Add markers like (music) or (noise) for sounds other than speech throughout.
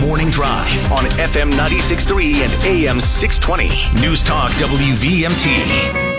Morning Drive on FM 96.3 and AM 620. News Talk WVMT.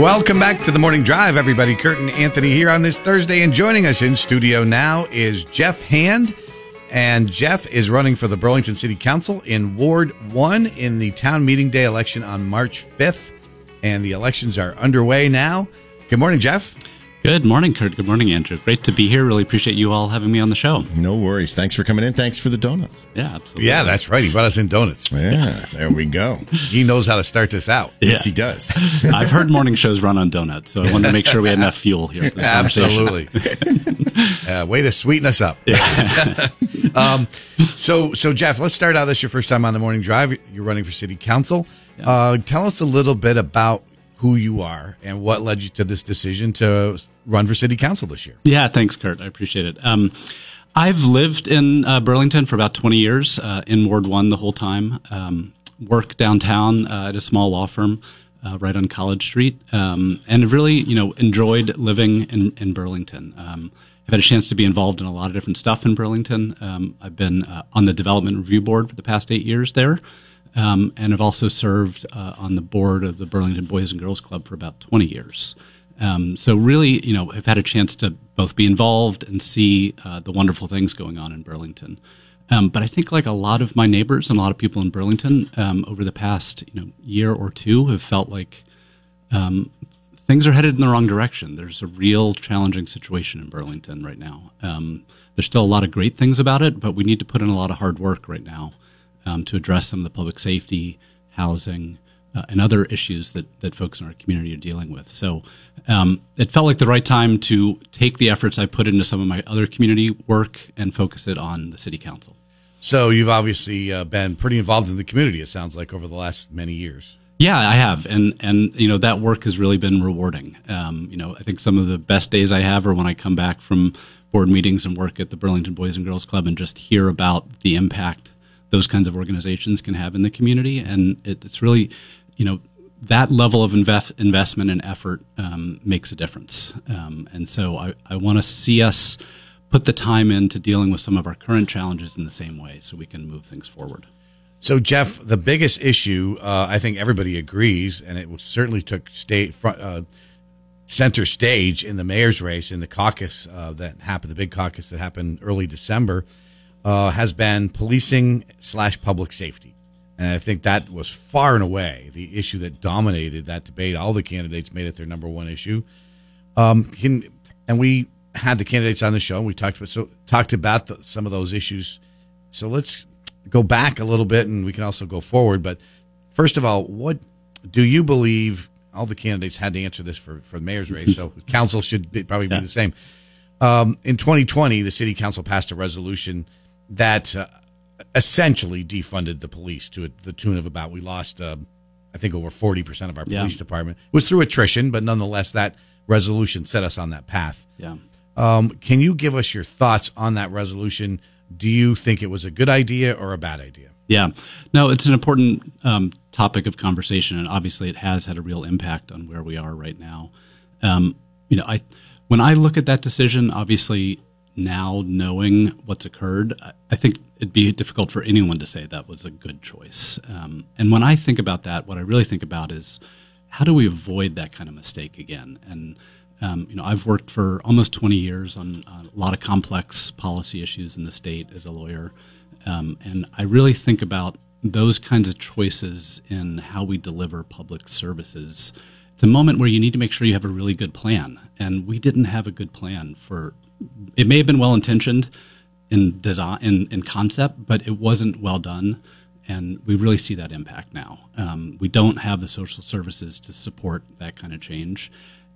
Welcome back to the morning drive, everybody. Kurt and Anthony here on this Thursday, and joining us in studio now is Geoff Hand. And Geoff is running for the Burlington City Council in Ward 1 in the town meeting day election on March 5th. And the elections are underway now. Good morning, Geoff. Good morning, Kurt. Good morning, Andrew. Great to be here. Really appreciate you all having me on the show. No worries. Thanks for coming in. Thanks for the donuts. Yeah, absolutely. Yeah, that's right. He brought us in donuts. Yeah, there we go. (laughs) He knows how to start this out. Yeah. Yes, he does. (laughs) I've heard morning shows run on donuts, so I wanted to make sure we had enough fuel here. For this. (laughs) Absolutely. uh, way to sweeten us up. um, so, so Geoff, let's start out. This is your first time on the morning drive. You're running for city council. Uh, tell us a little bit about who you are and what led you to this decision to run for city council this year. Yeah, thanks, Kurt. I appreciate it. Um, I've lived in uh, Burlington for about 20 years, uh, in Ward 1 the whole time. Um, work downtown uh, at a small law firm uh, right on College Street, um, and really, you know, enjoyed living in, in Burlington. Um, I've had a chance to be involved in a lot of different stuff in Burlington. Um, I've been uh, on the Development Review Board for the past eight years there. Um, and have also served uh, on the board of the Burlington Boys and Girls Club for about 20 years. Um, so really, you know, I've had a chance to both be involved and see uh, the wonderful things going on in Burlington. Um, but I think, like a lot of my neighbors and a lot of people in Burlington, um, over the past you know year or two, have felt like um, things are headed in the wrong direction. There's a real challenging situation in Burlington right now. Um, there's still a lot of great things about it, but we need to put in a lot of hard work right now um, to address some of the public safety, housing, uh, and other issues that, that folks in our community are dealing with. So um, it felt like the right time to take the efforts I put into some of my other community work and focus it on the city council. So you've obviously uh, been pretty involved in the community. It sounds like over the last many years. Yeah, I have, and and you know that work has really been rewarding. Um, you know, I think some of the best days I have are when I come back from board meetings and work at the Burlington Boys and Girls Club and just hear about the impact those kinds of organizations can have in the community, and it, it's really, you know, that level of invest, investment and effort um, makes a difference. Um, and so I, I want to see us put the time into dealing with some of our current challenges in the same way, so we can move things forward. So, Geoff, the biggest issue, uh, I think everybody agrees, and it certainly took state front, uh, center stage in the mayor's race in the caucus uh, that happened, the big caucus that happened early December, uh, has been policing slash public safety. And I think that was far and away the issue that dominated that debate. All the candidates made it their number one issue. Um, can, and we had the candidates on the show, and we talked about so talked about the, some of those issues. So let's go back a little bit and we can also go forward. But first of all, what do you believe? All the candidates had to answer this for, for the mayor's race, so (laughs) council should be, probably be Yeah. the same. Um, in 2020, the city council passed a resolution that uh, essentially defunded the police to the tune of about we lost, uh, I think, over 40 percent of our Yeah. police department. It was through attrition, but nonetheless, that resolution set us on that path. Yeah. Um, can you give us your thoughts on that resolution? Do you think it was a good idea or a bad idea? Yeah, no, it's an important um, topic of conversation, and obviously, it has had a real impact on where we are right now. Um, you know, I when I look at that decision, obviously now knowing what's occurred, I, think it'd be difficult for anyone to say that was a good choice. Um, and when I think about that, what I really think about is how do we avoid that kind of mistake again? And um, you know, I've worked for almost 20 years on, on a lot of complex policy issues in the state as a lawyer, um, and I really think about those kinds of choices in how we deliver public services. It's a moment where you need to make sure you have a really good plan, and we didn't have a good plan for. It may have been well intentioned in design, in, in concept, but it wasn't well done and we really see that impact now. Um, we don't have the social services to support that kind of change,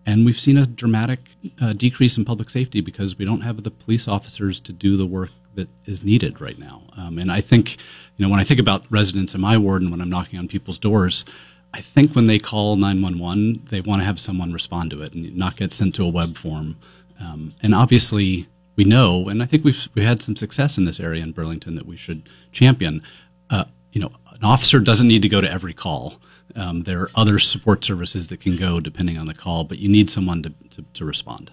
and we've seen a dramatic uh, decrease in public safety because we don't have the police officers to do the work that is needed right now. Um, and I think, you know, when I think about residents in my ward and when I'm knocking on people's doors. I think when they call 911, they want to have someone respond to it and not get sent to a web form. Um, and obviously, we know, and I think we've we had some success in this area in Burlington that we should champion. Uh, you know, an officer doesn't need to go to every call. Um, there are other support services that can go depending on the call, but you need someone to, to, to respond.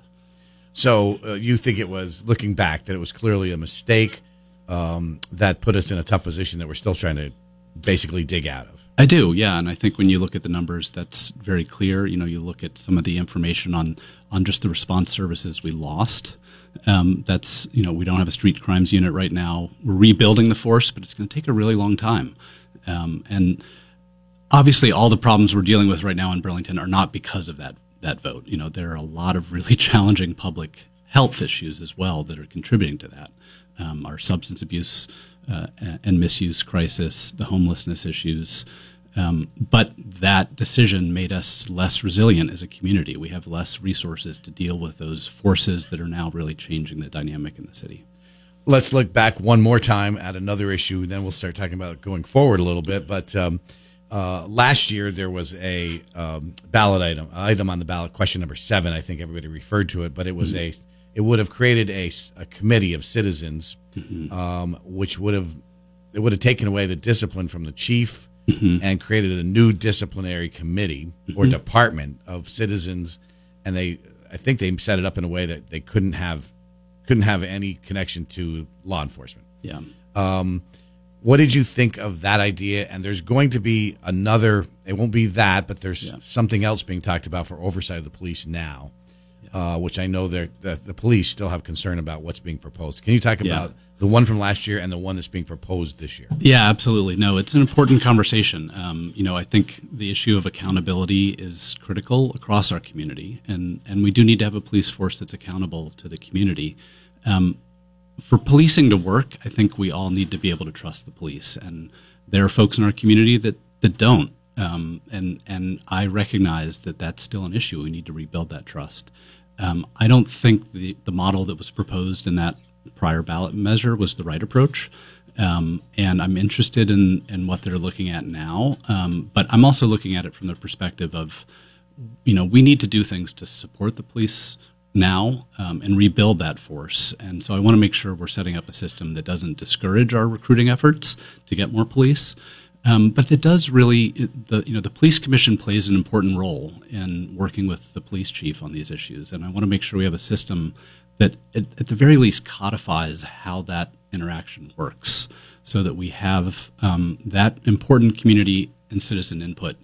So uh, you think it was looking back that it was clearly a mistake um, that put us in a tough position that we're still trying to basically dig out of. I do, yeah, and I think when you look at the numbers, that's very clear. You know, you look at some of the information on on just the response services we lost. Um, that's you know, we don't have a street crimes unit right now. We're rebuilding the force, but it's going to take a really long time. Um, and obviously, all the problems we're dealing with right now in Burlington are not because of that that vote. You know, there are a lot of really (laughs) challenging public health issues as well that are contributing to that. Um, our substance abuse uh, and misuse crisis, the homelessness issues. Um, but that decision made us less resilient as a community. We have less resources to deal with those forces that are now really changing the dynamic in the city. Let's look back one more time at another issue, then we'll start talking about going forward a little bit. But um, uh, last year there was a um, ballot item, item on the ballot, question number seven. I think everybody referred to it, but it was mm-hmm. a it would have created a, a committee of citizens, mm-hmm. um, which would have it would have taken away the discipline from the chief mm-hmm. and created a new disciplinary committee or mm-hmm. department of citizens, and they I think they set it up in a way that they couldn't have couldn't have any connection to law enforcement. Yeah. Um, what did you think of that idea? And there's going to be another. It won't be that, but there's yeah. something else being talked about for oversight of the police now uh, which I know the, the police still have concern about what's being proposed. Can you talk about yeah. the one from last year and the one that's being proposed this year? Yeah, absolutely. No, it's an important conversation. Um, you know, I think the issue of accountability is critical across our community, and, and we do need to have a police force that's accountable to the community. Um, for policing to work, I think we all need to be able to trust the police, and there are folks in our community that, that don't. Um, and and I recognize that that's still an issue. We need to rebuild that trust. Um, I don't think the, the model that was proposed in that prior ballot measure was the right approach. Um, and I'm interested in, in what they're looking at now. Um, but I'm also looking at it from the perspective of, you know, we need to do things to support the police now um, and rebuild that force. And so I want to make sure we're setting up a system that doesn't discourage our recruiting efforts to get more police. Um, but it does really the you know the police commission plays an important role in working with the police chief on these issues, and I want to make sure we have a system that at, at the very least codifies how that interaction works, so that we have um, that important community and citizen input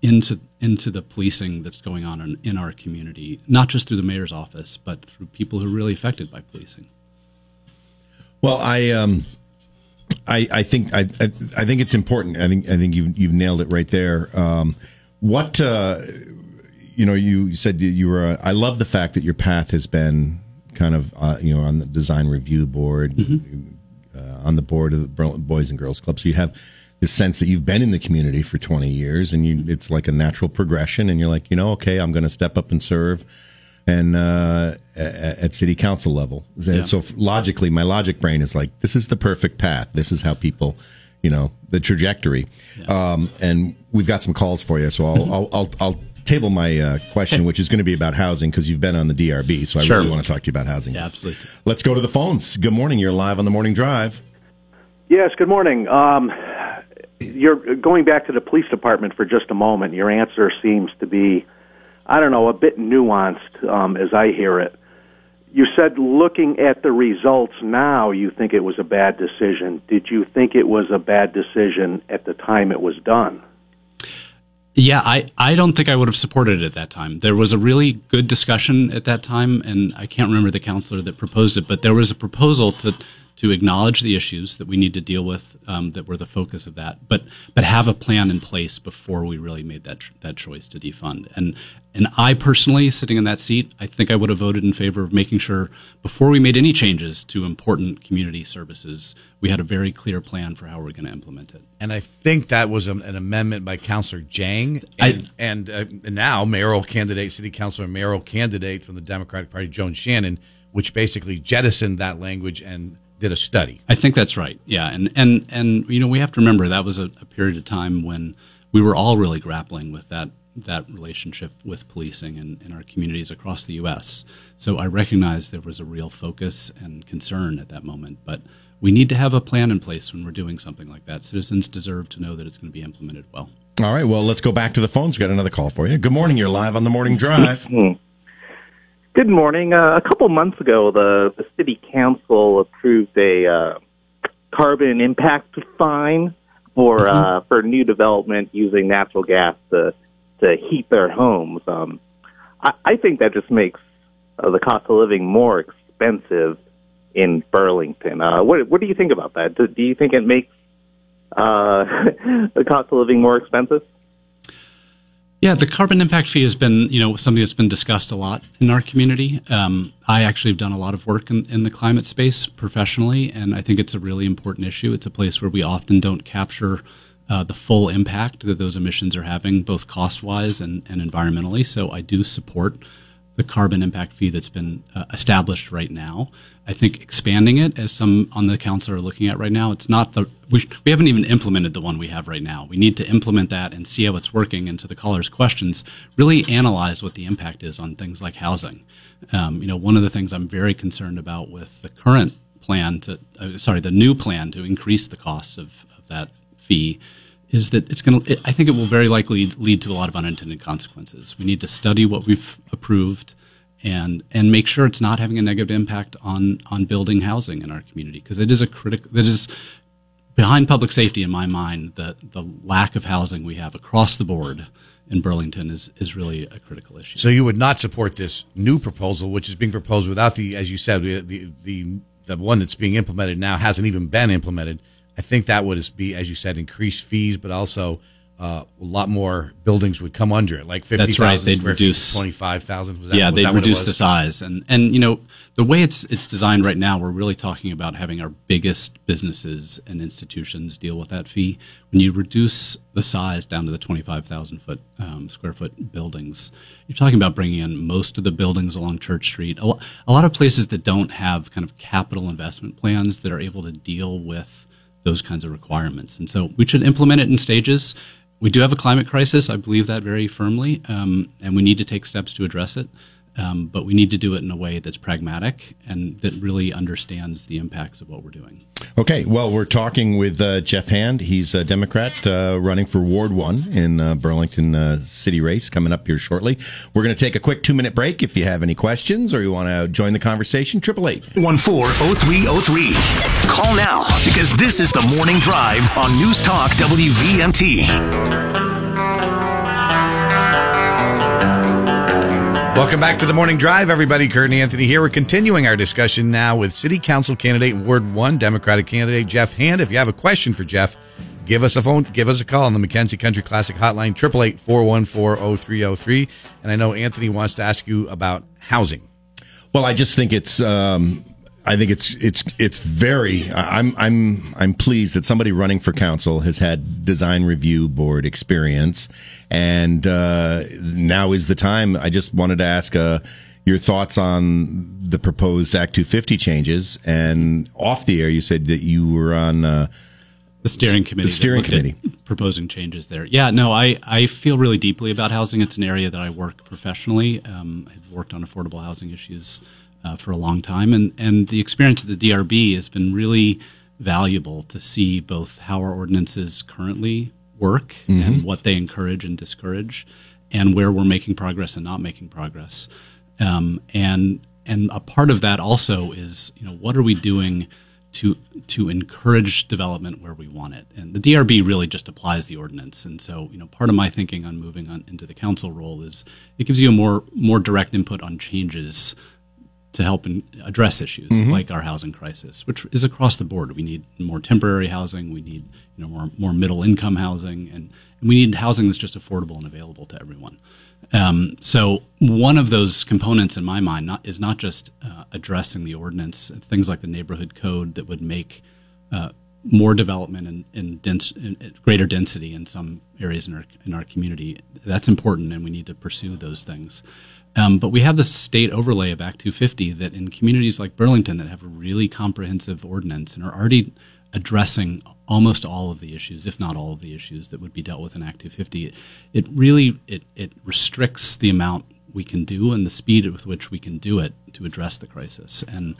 into into the policing that's going on in, in our community, not just through the mayor's office, but through people who are really affected by policing. Well, I um, I, I think I, I, think it's important. I think I think you you've nailed it right there. Um, what uh, you know, you said you were. Uh, I love the fact that your path has been kind of uh, you know on the design review board, mm-hmm. uh, on the board of the Boys and Girls Club. So you have this sense that you've been in the community for 20 years, and you it's like a natural progression. And you're like, you know, okay, I'm going to step up and serve and uh, at city council level. Yeah. So logically, my logic brain is like, this is the perfect path. This is how people, you know, the trajectory. Yeah. Um, and we've got some calls for you, so I'll I'll, I'll, I'll table my uh, question, which is going to be about housing because you've been on the DRB. So I sure. really want to talk to you about housing. Yeah, absolutely. Let's go to the phones. Good morning. You're live on the morning drive. Yes. Good morning. Um, you're going back to the police department for just a moment. Your answer seems to be I don't know, a bit nuanced um, as I hear it. You said looking at the results now, you think it was a bad decision. Did you think it was a bad decision at the time it was done? Yeah, I, I don't think I would have supported it at that time. There was a really good discussion at that time, and I can't remember the counselor that proposed it, but there was a proposal to to acknowledge the issues that we need to deal with um, that were the focus of that, but but have a plan in place before we really made that that choice to defund. And and I personally, sitting in that seat, I think I would have voted in favor of making sure before we made any changes to important community services, we had a very clear plan for how we're going to implement it. And I think that was a, an amendment by Councillor Jang, and, I, and, uh, now mayoral candidate, city councilor mayoral candidate from the Democratic Party, Joan Shannon, which basically jettisoned that language and did a study. I think that's right. Yeah, and and and you know we have to remember that was a, a period of time when we were all really grappling with that that relationship with policing in, in our communities across the U.S. So I recognize there was a real focus and concern at that moment, but we need to have a plan in place when we're doing something like that. Citizens deserve to know that it's going to be implemented well. All right. Well, let's go back to the phones. We've got another call for you. Good morning. You're live on the morning drive. Mm-hmm. Good morning. Uh, a couple months ago, the, the city council approved a uh, carbon impact fine for uh, for new development using natural gas to to heat their homes. Um, I, I think that just makes uh, the cost of living more expensive in Burlington. Uh, what what do you think about that? Do, do you think it makes uh, (laughs) the cost of living more expensive? Yeah, the carbon impact fee has been, you know, something that's been discussed a lot in our community. Um, I actually have done a lot of work in, in, the climate space professionally, and I think it's a really important issue. It's a place where we often don't capture uh, the full impact that those emissions are having, both cost wise and, and environmentally. So I do support the carbon impact fee that's been uh, established right now. I think expanding it, as some on the council are looking at right now, it's not the we, we haven't even implemented the one we have right now. We need to implement that and see how it's working. And to the caller's questions, really analyze what the impact is on things like housing. Um, you know, one of the things I'm very concerned about with the current plan to, uh, sorry, the new plan to increase the cost of, of that fee is that it's going to, I think it will very likely lead to a lot of unintended consequences. We need to study what we've approved and and make sure it's not having a negative impact on on building housing in our community because it is a critical that is behind public safety in my mind the the lack of housing we have across the board in Burlington is is really a critical issue. So you would not support this new proposal which is being proposed without the as you said the the the, the one that's being implemented now hasn't even been implemented I think that would be, as you said, increased fees, but also uh, a lot more buildings would come under it, like fifty thousand right. They'd reduce twenty five thousand. Yeah, they'd reduce the size, and and you know the way it's it's designed right now, we're really talking about having our biggest businesses and institutions deal with that fee. When you reduce the size down to the twenty five thousand foot um, square foot buildings, you're talking about bringing in most of the buildings along Church Street. A, a lot of places that don't have kind of capital investment plans that are able to deal with those kinds of requirements. And so we should implement it in stages. We do have a climate crisis. I believe that very firmly, um, and we need to take steps to address it. Um, but we need to do it in a way that's pragmatic and that really understands the impacts of what we're doing. Okay, well, we're talking with uh, Geoff Hand. He's a Democrat uh, running for Ward 1 in uh, Burlington uh, City Race coming up here shortly. We're going to take a quick two minute break. If you have any questions or you want to join the conversation, 888 140303. Call now because this is the morning drive on News Talk WVMT. Welcome back to the Morning Drive, everybody. Kurt and Anthony here. We're continuing our discussion now with City Council candidate in Ward 1, Democratic candidate Geoff Hand. If you have a question for Geoff, give us a phone, give us a call on the McKenzie Country Classic Hotline, 888-414-0303. And I know Anthony wants to ask you about housing. Well, I just think it's um, I think it's it's it's very. I'm I'm I'm pleased that somebody running for council has had design review board experience, and uh, now is the time. I just wanted to ask uh, your thoughts on the proposed Act 250 changes. And off the air, you said that you were on. Uh, the steering committee. The steering committee proposing changes there. Yeah, no, I, I feel really deeply about housing. It's an area that I work professionally. Um, I've worked on affordable housing issues uh, for a long time, and and the experience of the DRB has been really valuable to see both how our ordinances currently work mm-hmm. and what they encourage and discourage, and where we're making progress and not making progress. Um, and and a part of that also is you know what are we doing to to encourage development where we want it. And the DRB really just applies the ordinance. And so, you know, part of my thinking on moving on into the council role is it gives you a more more direct input on changes to help address issues mm-hmm. like our housing crisis, which is across the board. We need more temporary housing. We need you know more more middle income housing, and, and we need housing that's just affordable and available to everyone. Um, so one of those components in my mind not, is not just uh, addressing the ordinance, things like the neighborhood code that would make uh, more development and, and, dense, and, greater density in some areas in our in our community. That's important, and we need to pursue those things. Um, but we have the state overlay of Act 250 that in communities like Burlington that have a really comprehensive ordinance and are already addressing almost all of the issues, if not all of the issues that would be dealt with in Act 250. It, it really it, it restricts the amount we can do and the speed with which we can do it to address the crisis. And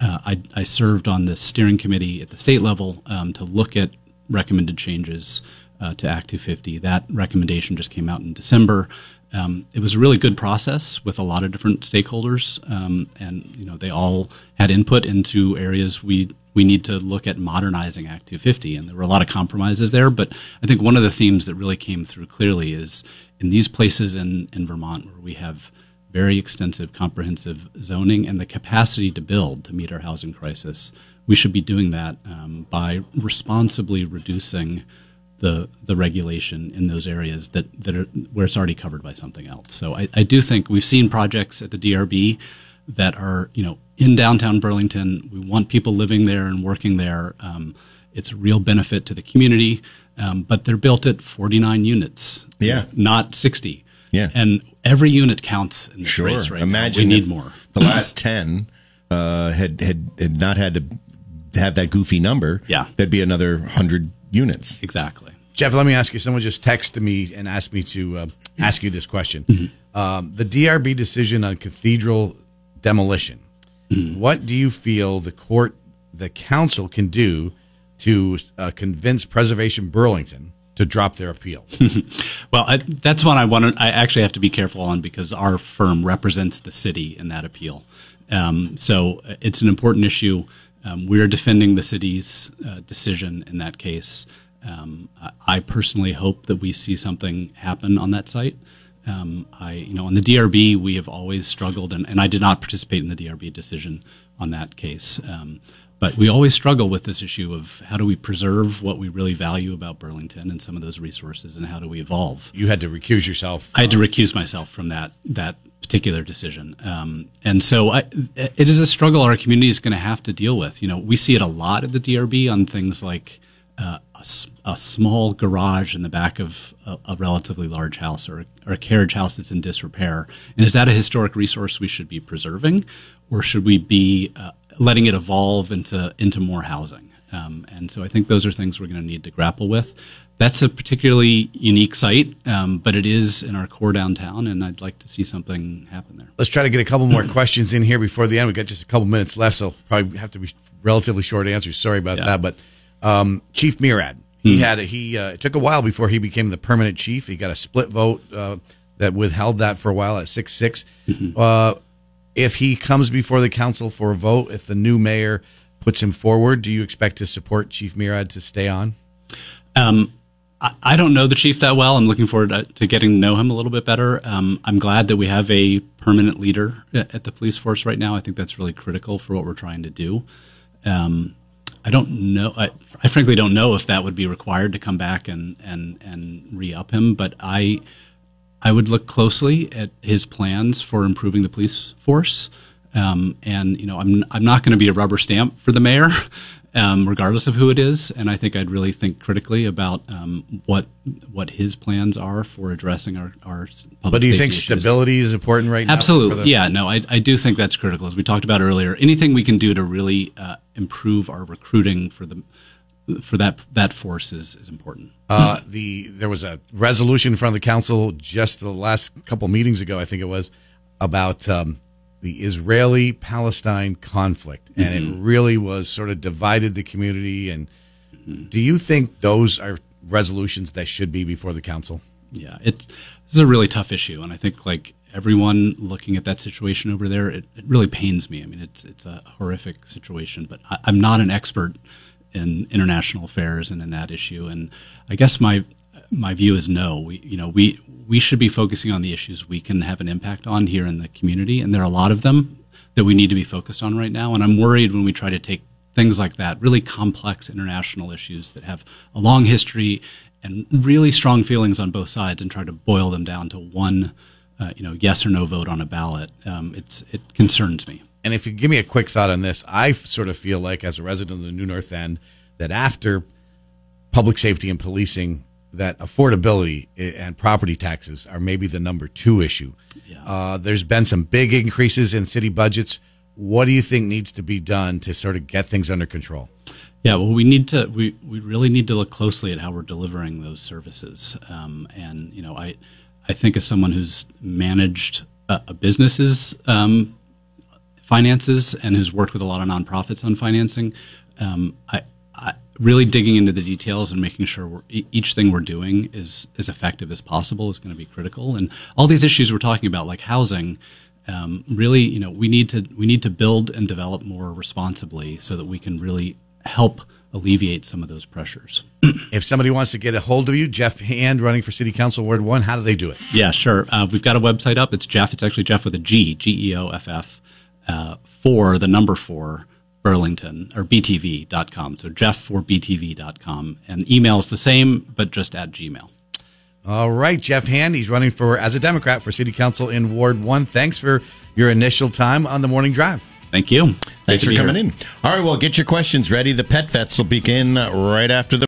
uh, I, I, served on the steering committee at the state level um, to look at recommended changes uh, to Act 250. That recommendation just came out in December. Um, it was a really good process with a lot of different stakeholders, um, and you know they all had input into areas we we need to look at modernizing Act 250, and there were a lot of compromises there. But I think one of the themes that really came through clearly is in these places in in Vermont where we have very extensive, comprehensive zoning and the capacity to build to meet our housing crisis, we should be doing that um, by responsibly reducing the the regulation in those areas that that are where it's already covered by something else. So I, I do think we've seen projects at the DRB that are you know in downtown Burlington. We want people living there and working there. Um, it's a real benefit to the community, um, but they're built at 49 units, Yeah. not 60. Yeah. and every unit counts in this Sure. race right Imagine now. We need more. The last (clears throat) ten uh, had, had had not had to have that goofy number. Yeah. there'd be another hundred units. Exactly. Geoff, let me ask you. Someone just texted me and asked me to uh, ask you this question. Um, the DRB decision on cathedral demolition. What do you feel the court, the council can do to uh, convince Preservation Burlington to drop their appeal? (laughs) Well, I, that's one I want to. I actually have to be careful on because our firm represents the city in that appeal. Um, so uh, it's an important issue. Um, we are defending the city's uh, decision in that case. Um, I, personally hope that we see something happen on that site. Um, I, you know, on the DRB, we have always struggled, and, and I did not participate in the DRB decision on that case. Um, but we always struggle with this issue of how do we preserve what we really value about Burlington and some of those resources, and how do we evolve. You had to recuse yourself. I had to recuse myself from that that particular decision, um, and so I, it is a struggle our community is going to have to deal with. You know, we see it a lot at the DRB on things like uh, a, a small garage in the back of a, a relatively large house or, or a carriage house that's in disrepair. And is that a historic resource we should be preserving, or should we be uh, letting it evolve into into more housing? Um, and so I think those are things we're going to need to grapple with. That's a particularly unique site, um, but it is in our core downtown, and I'd like to see something happen there. Let's try to get a couple more questions in here before the end. We've got just a couple minutes left, so probably have to be relatively short answers. Sorry about Yeah. that. But um, Chief Murad, he had a, he uh, it took a while before he became the permanent chief. He got a split vote uh, that withheld that for a while at six Uh, if he comes before the council for a vote, if the new mayor puts him forward, do you expect to support Chief Murad to stay on? Um, I, I don't know the chief that well. I'm looking forward to, to getting to know him a little bit better. Um, I'm glad that we have a permanent leader at, at the police force right now. I think that's really critical for what we're trying to do. Um, I don't know. I, I frankly don't know if that would be required to come back and and and re up him. But I I would look closely at his plans for improving the police force. Um, and you know, I'm I'm not going to be a rubber stamp for the mayor, (laughs) um, regardless of who it is. And I think I'd really think critically about um, what what his plans are for addressing our our. Public But do you think issues. stability is important right now? Absolutely. the- yeah. No, I, I do think that's critical. As we talked about earlier, anything we can do to really uh, improve our recruiting for the for that that force is, is important. Uh, the there was a resolution in front of the council just the last couple meetings ago, I think it was, about um, the Israeli Palestine conflict, and it mm-hmm. really was sort of divided the community. And mm-hmm. do you think those are resolutions that should be before the council? Yeah, it's this is a really tough issue, and I think like everyone looking at that situation over there, it, it really pains me. I mean, it's it's a horrific situation, but I, I'm not an expert in international affairs and in that issue, and I guess my my view is no. We you know we we should be focusing on the issues we can have an impact on here in the community, and there are a lot of them that we need to be focused on right now. And I'm worried when we try to take things like that, really complex international issues that have a long history and really strong feelings on both sides, and try to boil them down to one, uh, you know, yes or no vote on a ballot. Um, it's it concerns me. And if you give me a quick thought on this, I sort of feel like, as a resident of the New North End, that after public safety and policing, that affordability and property taxes are maybe the number two issue. Uh, there's been some big increases in city budgets. What do you think needs to be done to sort of get things under control? Yeah, well, we need to we, we really need to look closely at how we're delivering those services. Um, and you know, I I think as someone who's managed a, a business's um, finances and who's worked with a lot of nonprofits on financing, um, I really digging into the details and making sure we're, each thing we're doing is as effective as possible is going to be critical. And all these issues we're talking about, like housing, um, really, you know, we need to we need to build and develop more responsibly so that we can really help alleviate some of those pressures. If somebody wants to get a hold of you, Geoff Hand, running for City Council Ward One, how do they do it? Yeah, sure. Uh, we've got a website up. It's Geoff. It's actually Geoff with a G, G E O F F, uh, for the number four Burlington or BTV.com. So Geoff for BTV.com. And email is the same, but just at Gmail. All right, Geoff Hand, he's running for as a Democrat for City Council in Ward One. Thanks for your initial time on the morning drive. Thank you. Thanks Great for coming here. in. All right, well, get your questions ready. The pet vets will begin right after the